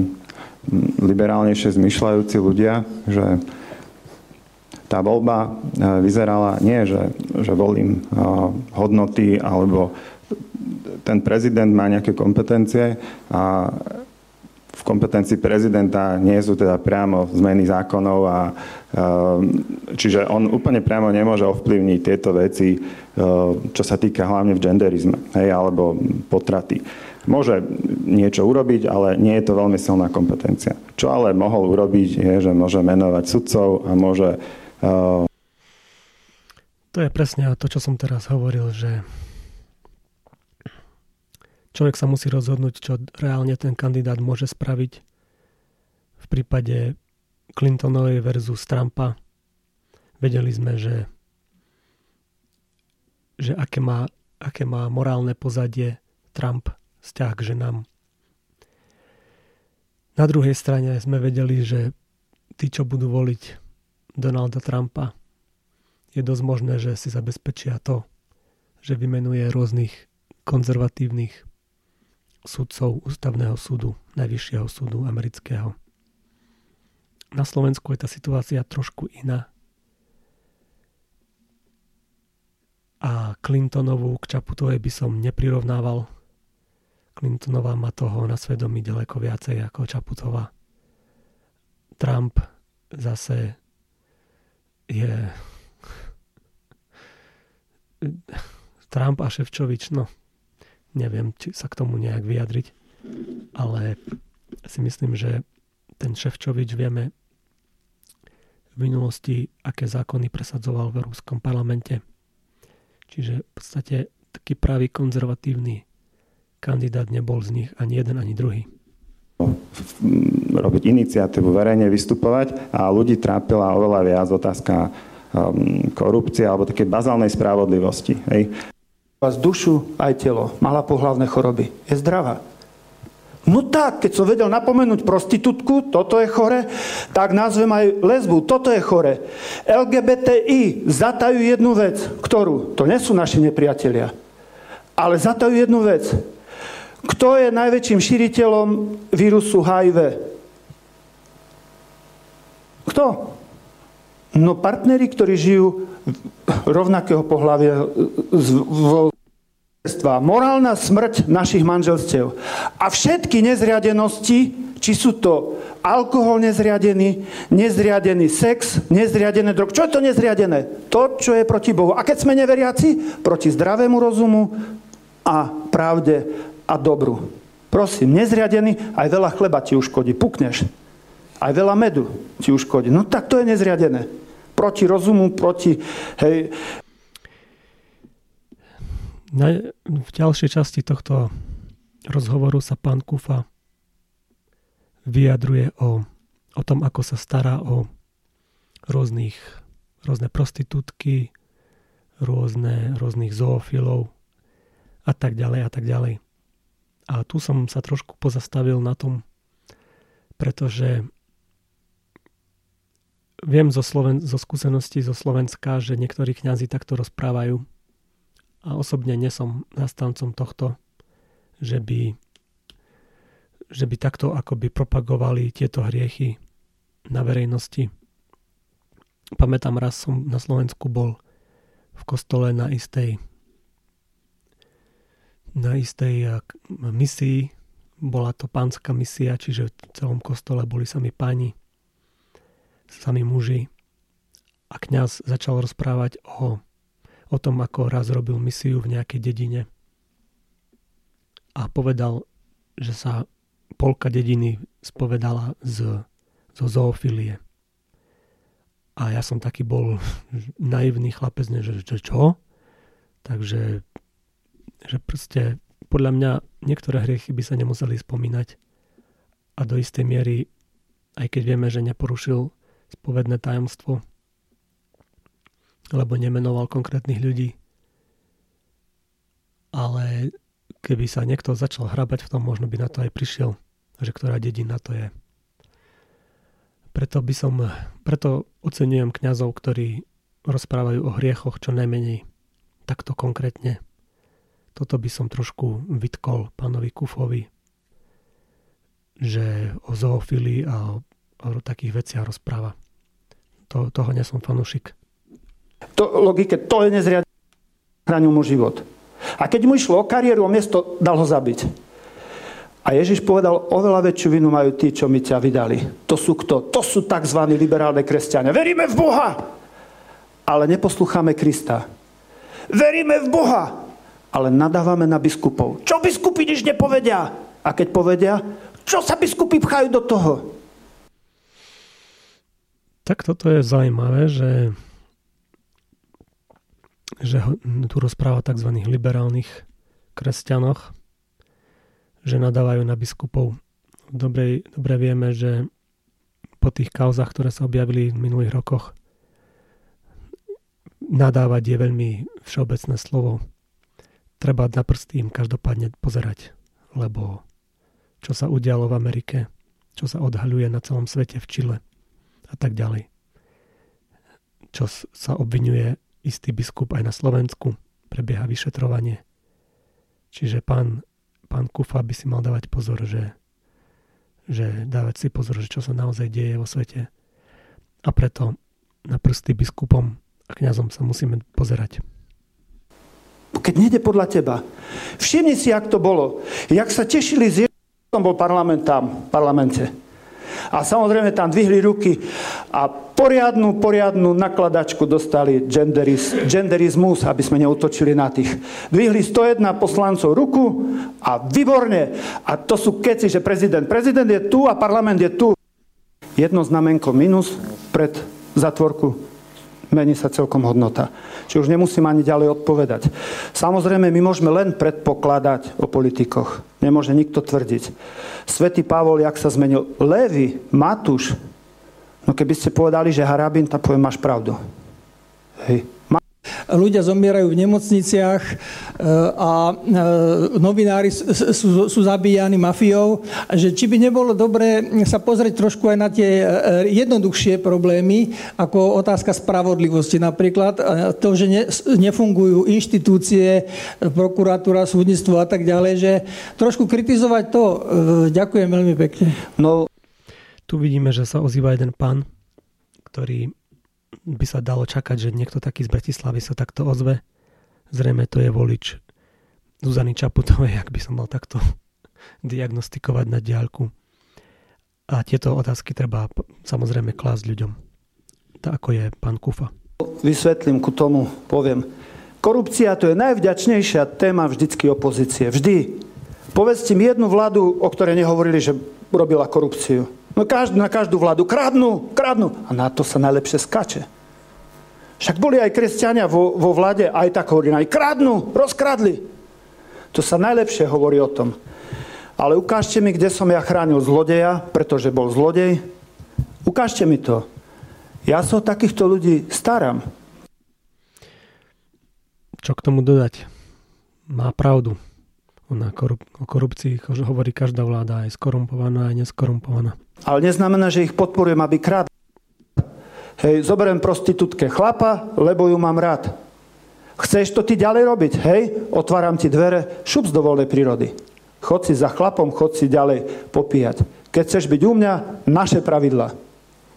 S4: liberálnejšie zmyšľajúci ľudia, že tá voľba e, vyzerala nie, že, že volím e, hodnoty alebo ten prezident má nejaké kompetencie a v kompetencii prezidenta nie sú teda priamo zmeny zákonov a čiže on úplne priamo nemôže ovplyvniť tieto veci, čo sa týka hlavne v genderizme, hej, alebo potraty. Môže niečo urobiť, ale nie je to veľmi silná kompetencia. Čo ale mohol urobiť, je, že môže menovať sudcov a môže...
S1: To je presne to, čo som teraz hovoril, že človek sa musí rozhodnúť, čo reálne ten kandidát môže spraviť v prípade Clintonovej versus Trumpa. Vedeli sme, že, že aké, má, aké má morálne pozadie Trump vzťah k ženám. Na druhej strane sme vedeli, že tí, čo budú voliť Donalda Trumpa, je dosť možné, že si zabezpečia to, že vymenuje rôznych konzervatívnych sudcov ústavného súdu, najvyššieho súdu amerického. Na Slovensku je tá situácia trošku iná. A Clintonovú k Čaputovej by som neprirovnával. Clintonová má toho na svedomí ďaleko viacej ako Čaputová. Trump zase je Trump a Ševčovič, no Neviem, či sa k tomu nejak vyjadriť, ale si myslím, že ten Ševčovič vieme v minulosti, aké zákony presadzoval v Európskom parlamente. Čiže v podstate taký pravý konzervatívny kandidát nebol z nich ani jeden, ani druhý.
S4: Robiť iniciatívu, verejne vystupovať a ľudí trápila oveľa viac otázka um, korupcie alebo také bazálnej spravodlivosti. Hej
S3: vás dušu aj telo. Mala pohlavné choroby. Je zdravá. No tak, keď som vedel napomenúť prostitútku, toto je chore, tak nazvem aj lesbu, toto je chore. LGBTI zatajú jednu vec, ktorú, to nie sú naši nepriatelia, ale zatajú jednu vec. Kto je najväčším šíriteľom vírusu HIV? Kto? No partneri, ktorí žijú rovnakého pohľavia vo morálna smrť našich manželstiev. A všetky nezriadenosti, či sú to alkohol nezriadený, nezriadený sex, nezriadené drog. Čo je to nezriadené? To, čo je proti Bohu. A keď sme neveriaci, proti zdravému rozumu a pravde a dobru. Prosím, nezriadený, aj veľa chleba ti uškodí. Pukneš. Aj veľa medu ti uškodí. No tak to je nezriadené. Proti rozumu, proti... Hej,
S1: na, v ďalšej časti tohto rozhovoru sa pán Kufa vyjadruje o, o tom, ako sa stará o rôznych, rôzne prostitútky, rôzne, rôznych zoofilov a tak ďalej a tak ďalej. A tu som sa trošku pozastavil na tom, pretože viem zo, Sloven- zo skúseností zo Slovenska, že niektorí kňazi takto rozprávajú. A osobne nesom zastancom tohto, že by, že by takto akoby propagovali tieto hriechy na verejnosti. Pamätám, raz som na Slovensku bol v kostole na istej na istej misii, bola to pánska misia, čiže v celom kostole boli sami páni, sami muži a kňaz začal rozprávať o o tom, ako raz robil misiu v nejakej dedine a povedal, že sa polka dediny spovedala z, zo zoofilie. A ja som taký bol naivný chlapec, že, že čo? Takže že proste podľa mňa niektoré hriechy by sa nemuseli spomínať a do istej miery, aj keď vieme, že neporušil spovedné tajomstvo, lebo nemenoval konkrétnych ľudí. Ale keby sa niekto začal hrabať v tom, možno by na to aj prišiel, že ktorá dedina to je. Preto by som, preto oceňujem kňazov, ktorí rozprávajú o hriechoch čo najmenej takto konkrétne. Toto by som trošku vytkol pánovi Kufovi, že o zoofilii a o, o takých veciach rozpráva. To, toho nie som fanúšik
S3: to, logike, to je nezriadené. Chránil mu život. A keď mu išlo o kariéru, o miesto, dal ho zabiť. A Ježiš povedal, oveľa väčšiu vinu majú tí, čo mi ťa vydali. To sú kto? To sú tzv. liberálne kresťania. Veríme v Boha, ale neposlúchame Krista. Veríme v Boha, ale nadávame na biskupov. Čo biskupy nič nepovedia? A keď povedia, čo sa biskupy pchajú do toho?
S1: Tak toto je zaujímavé, že, že tu rozpráva tzv. liberálnych kresťanoch, že nadávajú na biskupov. Dobre, dobre vieme, že po tých kauzach, ktoré sa objavili v minulých rokoch, nadávať je veľmi všeobecné slovo. Treba na prsty im každopádne pozerať, lebo čo sa udialo v Amerike, čo sa odhaľuje na celom svete v Čile a tak ďalej. Čo sa obvinuje istý biskup aj na Slovensku, prebieha vyšetrovanie. Čiže pán pán Kufa by si mal dávať pozor, že, že dávať si pozor, že čo sa naozaj deje vo svete. A preto na prsty biskupom a kňazom sa musíme pozerať.
S3: Keď nejde podľa teba, všimni si, jak to bolo. Jak sa tešili z Ježišom bol parlament tam, parlamente. A samozrejme tam dvihli ruky a poriadnu, poriadnu nakladačku dostali genderis, genderizmus, aby sme neutočili na tých. Dvihli 101 poslancov ruku a výborne. A to sú keci, že prezident. Prezident je tu a parlament je tu. Jedno znamenko minus pred zatvorku mení sa celkom hodnota. Či už nemusím ani ďalej odpovedať. Samozrejme, my môžeme len predpokladať o politikoch. Nemôže nikto tvrdiť. Svetý Pavol, jak sa zmenil. Levy, Matúš. No keby ste povedali, že Harabin, tak poviem, máš pravdu. Hej
S5: ľudia zomierajú v nemocniciach e, a e, novinári sú, sú zabíjani mafiou. Že či by nebolo dobré sa pozrieť trošku aj na tie e, jednoduchšie problémy, ako otázka spravodlivosti napríklad. To, že ne, nefungujú inštitúcie, prokuratúra, súdnictvo a tak ďalej, že trošku kritizovať to. Ďakujem veľmi pekne.
S1: No, tu vidíme, že sa ozýva jeden pán, ktorý by sa dalo čakať, že niekto taký z Bratislavy sa takto ozve. Zrejme to je volič Zuzany Čaputovej, ak by som mal takto diagnostikovať na diálku. A tieto otázky treba samozrejme klásť ľuďom. Tak ako je pán Kufa.
S3: Vysvetlím ku tomu, poviem. Korupcia to je najvďačnejšia téma vždycky opozície. Vždy. Povedzte mi jednu vládu, o ktorej nehovorili, že robila korupciu. No každú, na každú vládu kradnú, kradnú. A na to sa najlepšie skače. Však boli aj kresťania vo, vo vlade, aj tak hovorili, aj kradnú, rozkradli. To sa najlepšie hovorí o tom. Ale ukážte mi, kde som ja chránil zlodeja, pretože bol zlodej. Ukážte mi to. Ja sa o takýchto ľudí staram.
S1: Čo k tomu dodať? Má pravdu. Na korup- o korupcii hovorí každá vláda, aj skorumpovaná, aj neskorumpovaná.
S3: Ale neznamená, že ich podporujem, aby krát. Hej, zoberiem prostitútke chlapa, lebo ju mám rád. Chceš to ty ďalej robiť? Hej, otváram ti dvere, šup z dovolnej prírody. Chod si za chlapom, chod si ďalej popíjať. Keď chceš byť u mňa, naše pravidla.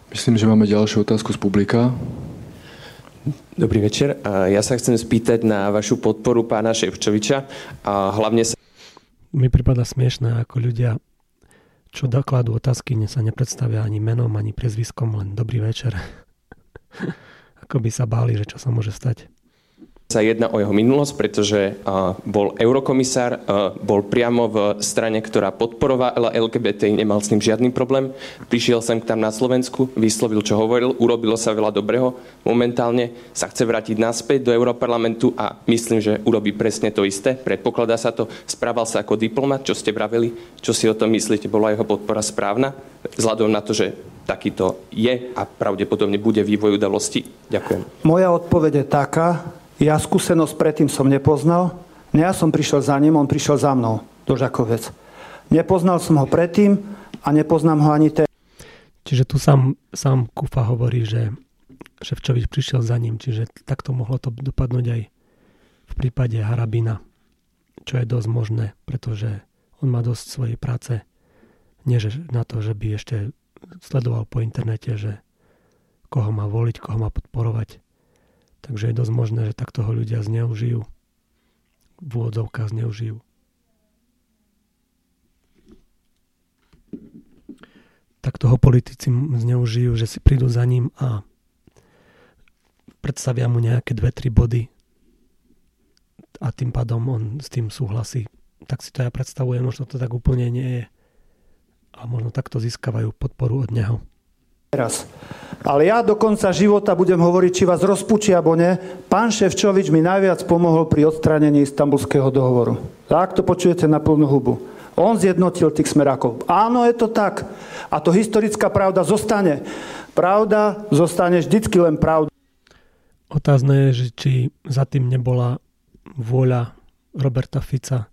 S2: Myslím, že máme ďalšiu otázku z publika.
S6: Dobrý večer. Ja sa chcem spýtať na vašu podporu pána Ševčoviča. A hlavne sa...
S1: Mi prípada smiešné, ako ľudia čo dokladú otázky, sa nepredstavia ani menom, ani priezviskom, len dobrý večer. Ako by sa báli, že čo sa môže stať
S6: sa jedná o jeho minulosť, pretože bol eurokomisár, bol priamo v strane, ktorá podporovala LGBT, nemal s ním žiadny problém. Prišiel sem tam na Slovensku, vyslovil, čo hovoril, urobilo sa veľa dobrého. Momentálne sa chce vrátiť naspäť do Európarlamentu a myslím, že urobí presne to isté. Predpokladá sa to, správal sa ako diplomat, čo ste vraveli, čo si o tom myslíte, bola jeho podpora správna, vzhľadom na to, že takýto je a pravdepodobne bude vývoj udalosti. Ďakujem.
S3: Moja odpoveď je taká, ja skúsenosť predtým som nepoznal. Ne ja som prišiel za ním, on prišiel za mnou do Žakovec. Nepoznal som ho predtým a nepoznám ho ani teraz.
S1: Čiže tu sám, sám Kufa hovorí, že Ševčovič prišiel za ním, čiže takto mohlo to dopadnúť aj v prípade Harabina, čo je dosť možné, pretože on má dosť svojej práce, nie že na to, že by ešte sledoval po internete, že koho má voliť, koho má podporovať. Takže je dosť možné, že takto ho ľudia zneužijú. V úvodzovkách zneužijú. toho politici zneužijú, že si prídu za ním a predstavia mu nejaké dve, tri body a tým pádom on s tým súhlasí. Tak si to ja predstavujem, možno to tak úplne nie je. A možno takto získavajú podporu od neho.
S3: Teraz. Ale ja do konca života budem hovoriť, či vás rozpučí alebo nie. Pán Ševčovič mi najviac pomohol pri odstránení istambulského dohovoru. Tak to počujete na plnú hubu. On zjednotil tých smerákov. Áno, je to tak. A to historická pravda zostane. Pravda zostane vždycky len pravda.
S1: Otázne je, že či za tým nebola vôľa Roberta Fica,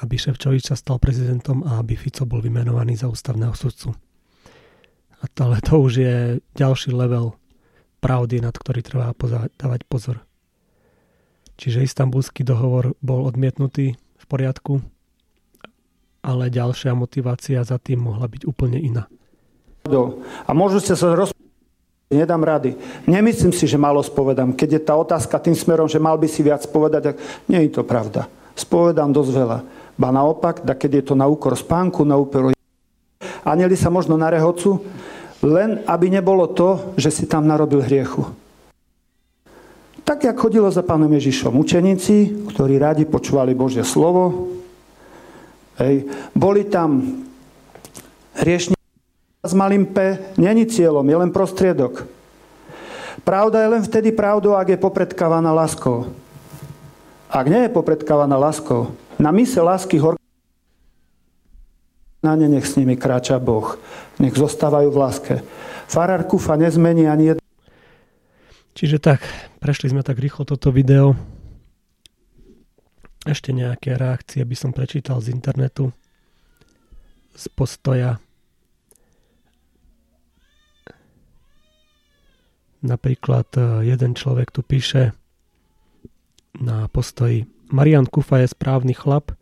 S1: aby Ševčovič sa stal prezidentom a aby Fico bol vymenovaný za ústavného sudcu. Ale to už je ďalší level pravdy, nad ktorý treba dávať pozor. Čiže istambulský dohovor bol odmietnutý v poriadku, ale ďalšia motivácia za tým mohla byť úplne iná.
S3: A môžu ste sa roz... Nedám rady. Nemyslím si, že malo spovedám. Keď je tá otázka tým smerom, že mal by si viac povedať, tak nie je to pravda. Spovedám dosť veľa. Ba naopak, da keď je to na úkor spánku, na úkor Aneli sa možno narehocu, len aby nebolo to, že si tam narobil hriechu. Tak, jak chodilo za pánom Ježišom učeníci, ktorí radi počúvali Božie slovo, hej, boli tam hriešni s malým P, není cieľom, je len prostriedok. Pravda je len vtedy pravdou, ak je popredkávaná láskou. Ak nie je popredkávaná láskou, na mise lásky hor na ne nech s nimi kráča Boh. Nech zostávajú v láske. Farar Kufa nezmení ani jedno.
S1: Čiže tak, prešli sme tak rýchlo toto video. Ešte nejaké reakcie by som prečítal z internetu. Z postoja. Napríklad e, jeden človek tu píše na postoji Marian Kufa je správny chlap,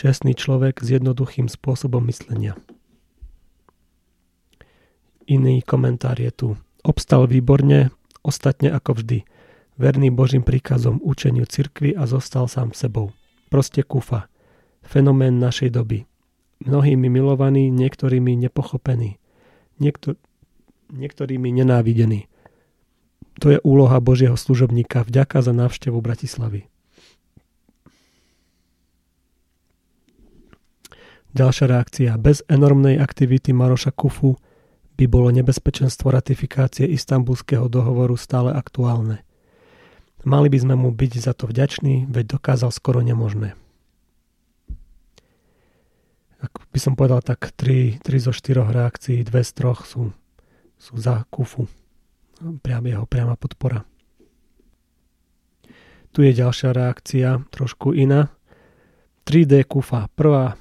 S1: Čestný človek s jednoduchým spôsobom myslenia. Iný komentár je tu. Obstal výborne, ostatne ako vždy. Verný Božím príkazom učeniu cirkvy a zostal sám sebou. Proste kufa. Fenomén našej doby. Mnohými milovaný, niektorými nepochopený. Niektor- niektorými nenávidený. To je úloha Božieho služobníka. Vďaka za návštevu Bratislavy. Ďalšia reakcia. Bez enormnej aktivity Maroša Kufu by bolo nebezpečenstvo ratifikácie istambulského dohovoru stále aktuálne. Mali by sme mu byť za to vďační, veď dokázal skoro nemožné. Ak by som povedal, tak 3, 3 zo 4 reakcií, 2 z 3 sú, sú za Kufu. Priam jeho priama podpora. Tu je ďalšia reakcia, trošku iná. 3D Kufa. Prvá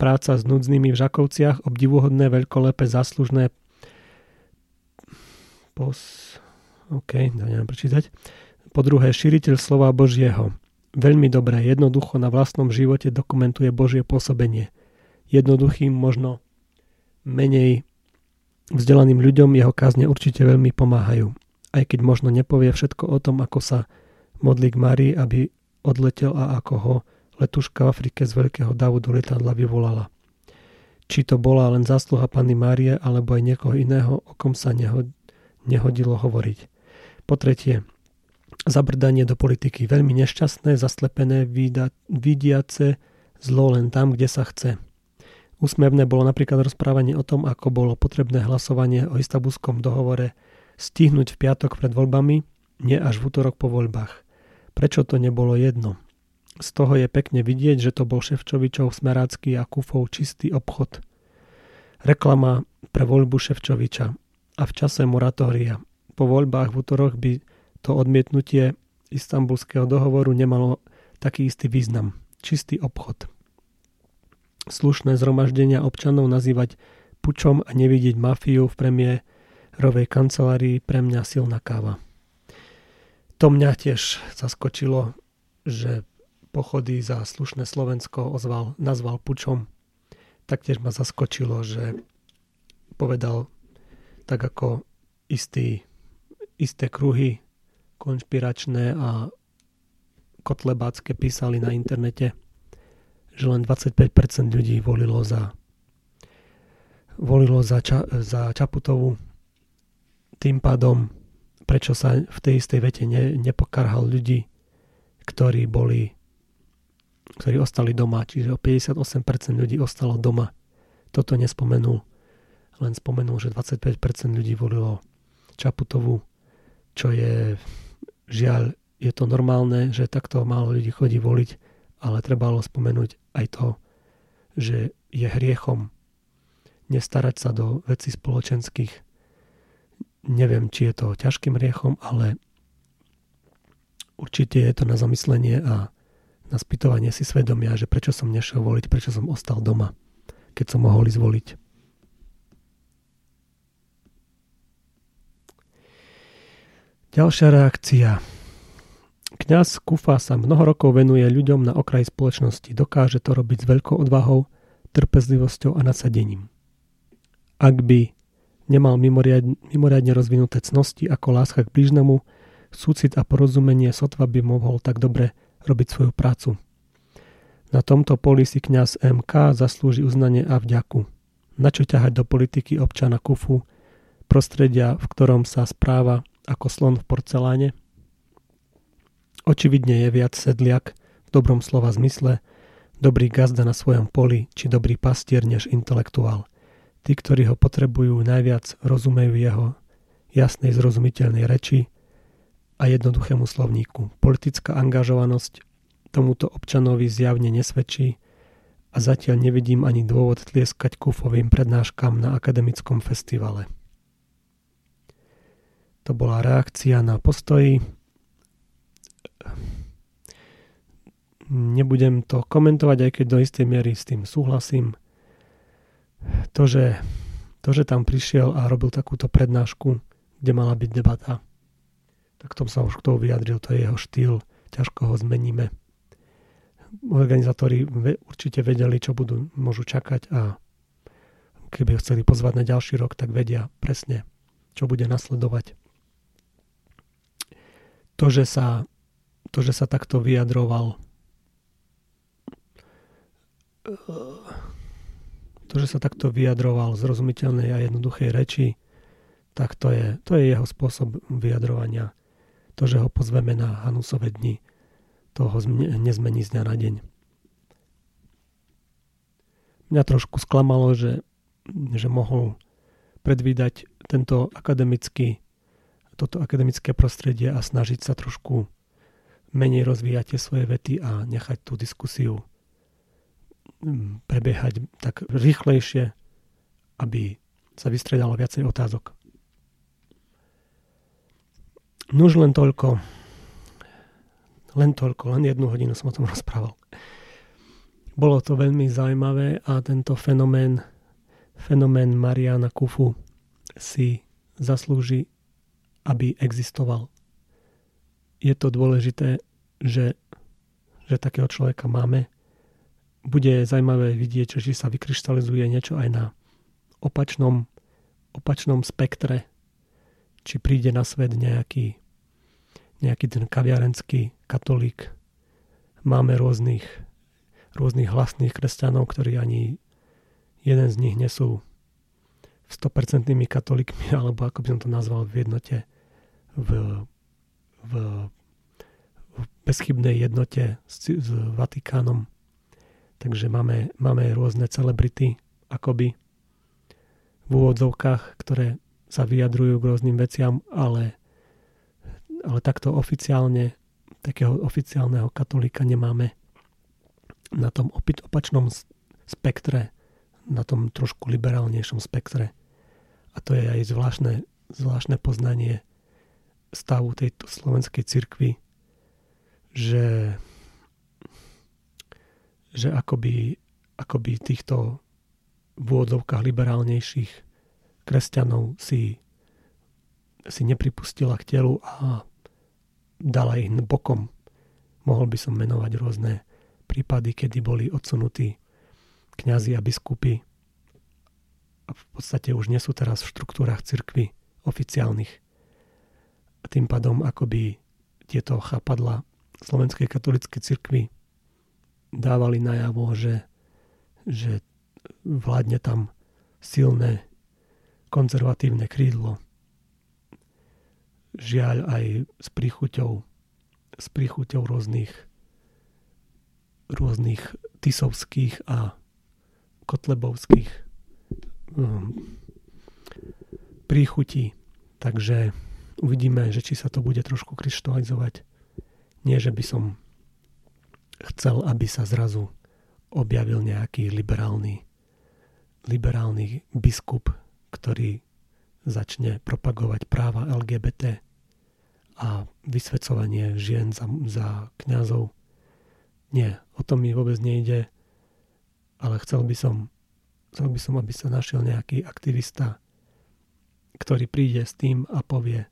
S1: práca s núdznymi v Žakovciach, obdivuhodné, veľkolepé, zaslužné pos... OK, neviem prečítať. Po druhé, šíriteľ slova Božieho. Veľmi dobré, jednoducho na vlastnom živote dokumentuje Božie pôsobenie. Jednoduchým, možno menej vzdelaným ľuďom jeho kázne určite veľmi pomáhajú. Aj keď možno nepovie všetko o tom, ako sa modlí k Márii, aby odletel a ako ho letuška v Afrike z veľkého davu do letadla vyvolala. Či to bola len zásluha Panny Márie alebo aj niekoho iného, o kom sa nehodilo hovoriť. Po tretie, zabrdanie do politiky. Veľmi nešťastné, zaslepené, vidiace zlo len tam, kde sa chce. Úsmevné bolo napríklad rozprávanie o tom, ako bolo potrebné hlasovanie o istabulskom dohovore stihnúť v piatok pred voľbami, nie až v útorok po voľbách. Prečo to nebolo jedno? Z toho je pekne vidieť, že to bol Ševčovičov smerácky a Kufov čistý obchod. Reklama pre voľbu Ševčoviča a v čase moratória. Po voľbách v útoroch by to odmietnutie istambulského dohovoru nemalo taký istý význam. Čistý obchod. Slušné zhromaždenia občanov nazývať pučom a nevidieť mafiu v premiérovej kancelárii pre mňa silná káva. To mňa tiež zaskočilo, že pochody za slušné Slovensko ozval, nazval pučom. Taktiež ma zaskočilo, že povedal tak ako istý, isté kruhy konšpiračné a kotlebácké písali na internete, že len 25% ľudí volilo za volilo za, Ča, za Čaputovu. Tým pádom, prečo sa v tej istej vete ne, nepokarhal ľudí, ktorí boli ktorí ostali doma, čiže o 58% ľudí ostalo doma. Toto nespomenul, len spomenul, že 25% ľudí volilo Čaputovu, čo je žiaľ, je to normálne, že takto málo ľudí chodí voliť, ale trebalo spomenúť aj to, že je hriechom nestarať sa do veci spoločenských. Neviem, či je to ťažkým hriechom, ale určite je to na zamyslenie a na spýtovanie si svedomia, že prečo som nešiel voliť, prečo som ostal doma, keď som mohol ísť voliť. Ďalšia reakcia. Kňaz Kufa sa mnoho rokov venuje ľuďom na okraji spoločnosti. Dokáže to robiť s veľkou odvahou, trpezlivosťou a nasadením. Ak by nemal mimoriadne, mimoriadne rozvinuté cnosti ako láska k blížnemu, súcit a porozumenie sotva by mohol tak dobre robiť svoju prácu. Na tomto poli si kňaz MK zaslúži uznanie a vďaku. Na čo ťahať do politiky občana Kufu, prostredia, v ktorom sa správa ako slon v porceláne? Očividne je viac sedliak v dobrom slova zmysle, dobrý gazda na svojom poli či dobrý pastier než intelektuál. Tí, ktorí ho potrebujú najviac, rozumejú jeho jasnej zrozumiteľnej reči a jednoduchému slovníku. Politická angažovanosť tomuto občanovi zjavne nesvedčí a zatiaľ nevidím ani dôvod tlieskať kufovým prednáškam na akademickom festivale. To bola reakcia na postoji. Nebudem to komentovať, aj keď do istej miery s tým súhlasím. To, že, to, že tam prišiel a robil takúto prednášku, kde mala byť debata, tak tom sa už k tomu vyjadril, to je jeho štýl, ťažko ho zmeníme. Organizátori určite vedeli, čo budú, môžu čakať a keby ho chceli pozvať na ďalší rok, tak vedia presne, čo bude nasledovať to, že sa, to, že sa takto vyjadroval to, že sa takto vyjadroval z rozumiteľnej a jednoduchej reči, tak to je, to je jeho spôsob vyjadrovania. To, že ho pozveme na Hanusové dni, to ho nezmení z dňa na deň. Mňa trošku sklamalo, že, že mohol predvídať tento akademický toto akademické prostredie a snažiť sa trošku menej rozvíjať tie svoje vety a nechať tú diskusiu mm, prebiehať tak rýchlejšie, aby sa vystredalo viacej otázok. Nuž len toľko. Len toľko, len jednu hodinu som o tom rozprával. Bolo to veľmi zaujímavé a tento fenomén, fenomén Mariana Kufu si zaslúži aby existoval. Je to dôležité, že, že takého človeka máme. Bude zaujímavé vidieť, či sa vykryštalizuje niečo aj na opačnom, opačnom spektre, či príde na svet nejaký, nejaký ten kaviarenský katolík. Máme rôznych, rôznych hlasných kresťanov, ktorí ani jeden z nich nesú 100% katolíkmi, alebo ako by som to nazval v jednote v, v, v bezchybnej jednote s, s Vatikánom. Takže máme, máme rôzne celebrity, akoby v úvodzovkách, ktoré sa vyjadrujú k rôznym veciam, ale, ale takto oficiálne, takého oficiálneho katolíka nemáme na tom opačnom spektre, na tom trošku liberálnejšom spektre. A to je aj zvláštne, zvláštne poznanie stavu tejto slovenskej cirkvi, že, že akoby, akoby týchto v úvodzovkách liberálnejších kresťanov si, si nepripustila k telu a dala ich bokom. Mohol by som menovať rôzne prípady, kedy boli odsunutí kňazi a biskupy a v podstate už nie sú teraz v štruktúrach cirkvy oficiálnych a tým pádom akoby tieto chápadla Slovenskej katolíckej cirkvi dávali najavo, že, že vládne tam silné konzervatívne krídlo. Žiaľ aj s príchuťou, s príchuťou rôznych, rôznych tisovských a kotlebovských um, príchutí. Takže uvidíme, že či sa to bude trošku kryštalizovať. Nie, že by som chcel, aby sa zrazu objavil nejaký liberálny, liberálny biskup, ktorý začne propagovať práva LGBT a vysvedcovanie žien za, za kňazov. Nie, o tom mi vôbec nejde, ale chcel by som, chcel by som, aby sa našiel nejaký aktivista, ktorý príde s tým a povie,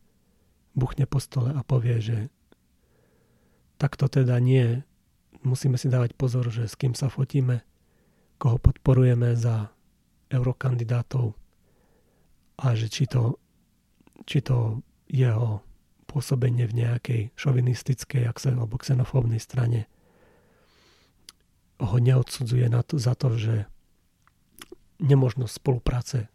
S1: buchne po stole a povie, že takto teda nie, musíme si dávať pozor, že s kým sa fotíme, koho podporujeme za eurokandidátov a že či to, či to jeho pôsobenie v nejakej šovinistickej alebo xenofóbnej strane ho neodsudzuje na to, za to, že nemožnosť spolupráce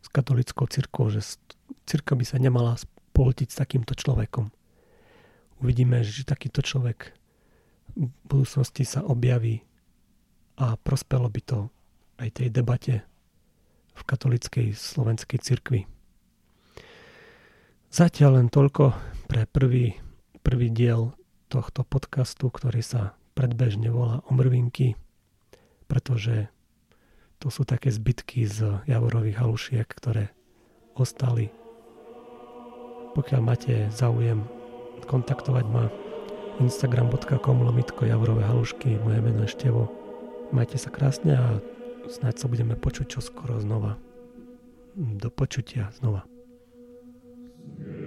S1: s katolickou cirkvou, že cirkev by sa nemala spoltiť s takýmto človekom. Uvidíme, že takýto človek v budúcnosti sa objaví a prospelo by to aj tej debate v katolickej slovenskej cirkvi. Zatiaľ len toľko pre prvý, prvý diel tohto podcastu, ktorý sa predbežne volá Omrvinky, pretože to sú také zbytky z javorových halušiek, ktoré ostali. Pokiaľ máte záujem kontaktovať ma instagram.com lomitko javorové halušky, moje meno je Števo. Majte sa krásne a snáď sa budeme počuť čoskoro znova. Do počutia znova. Spirit.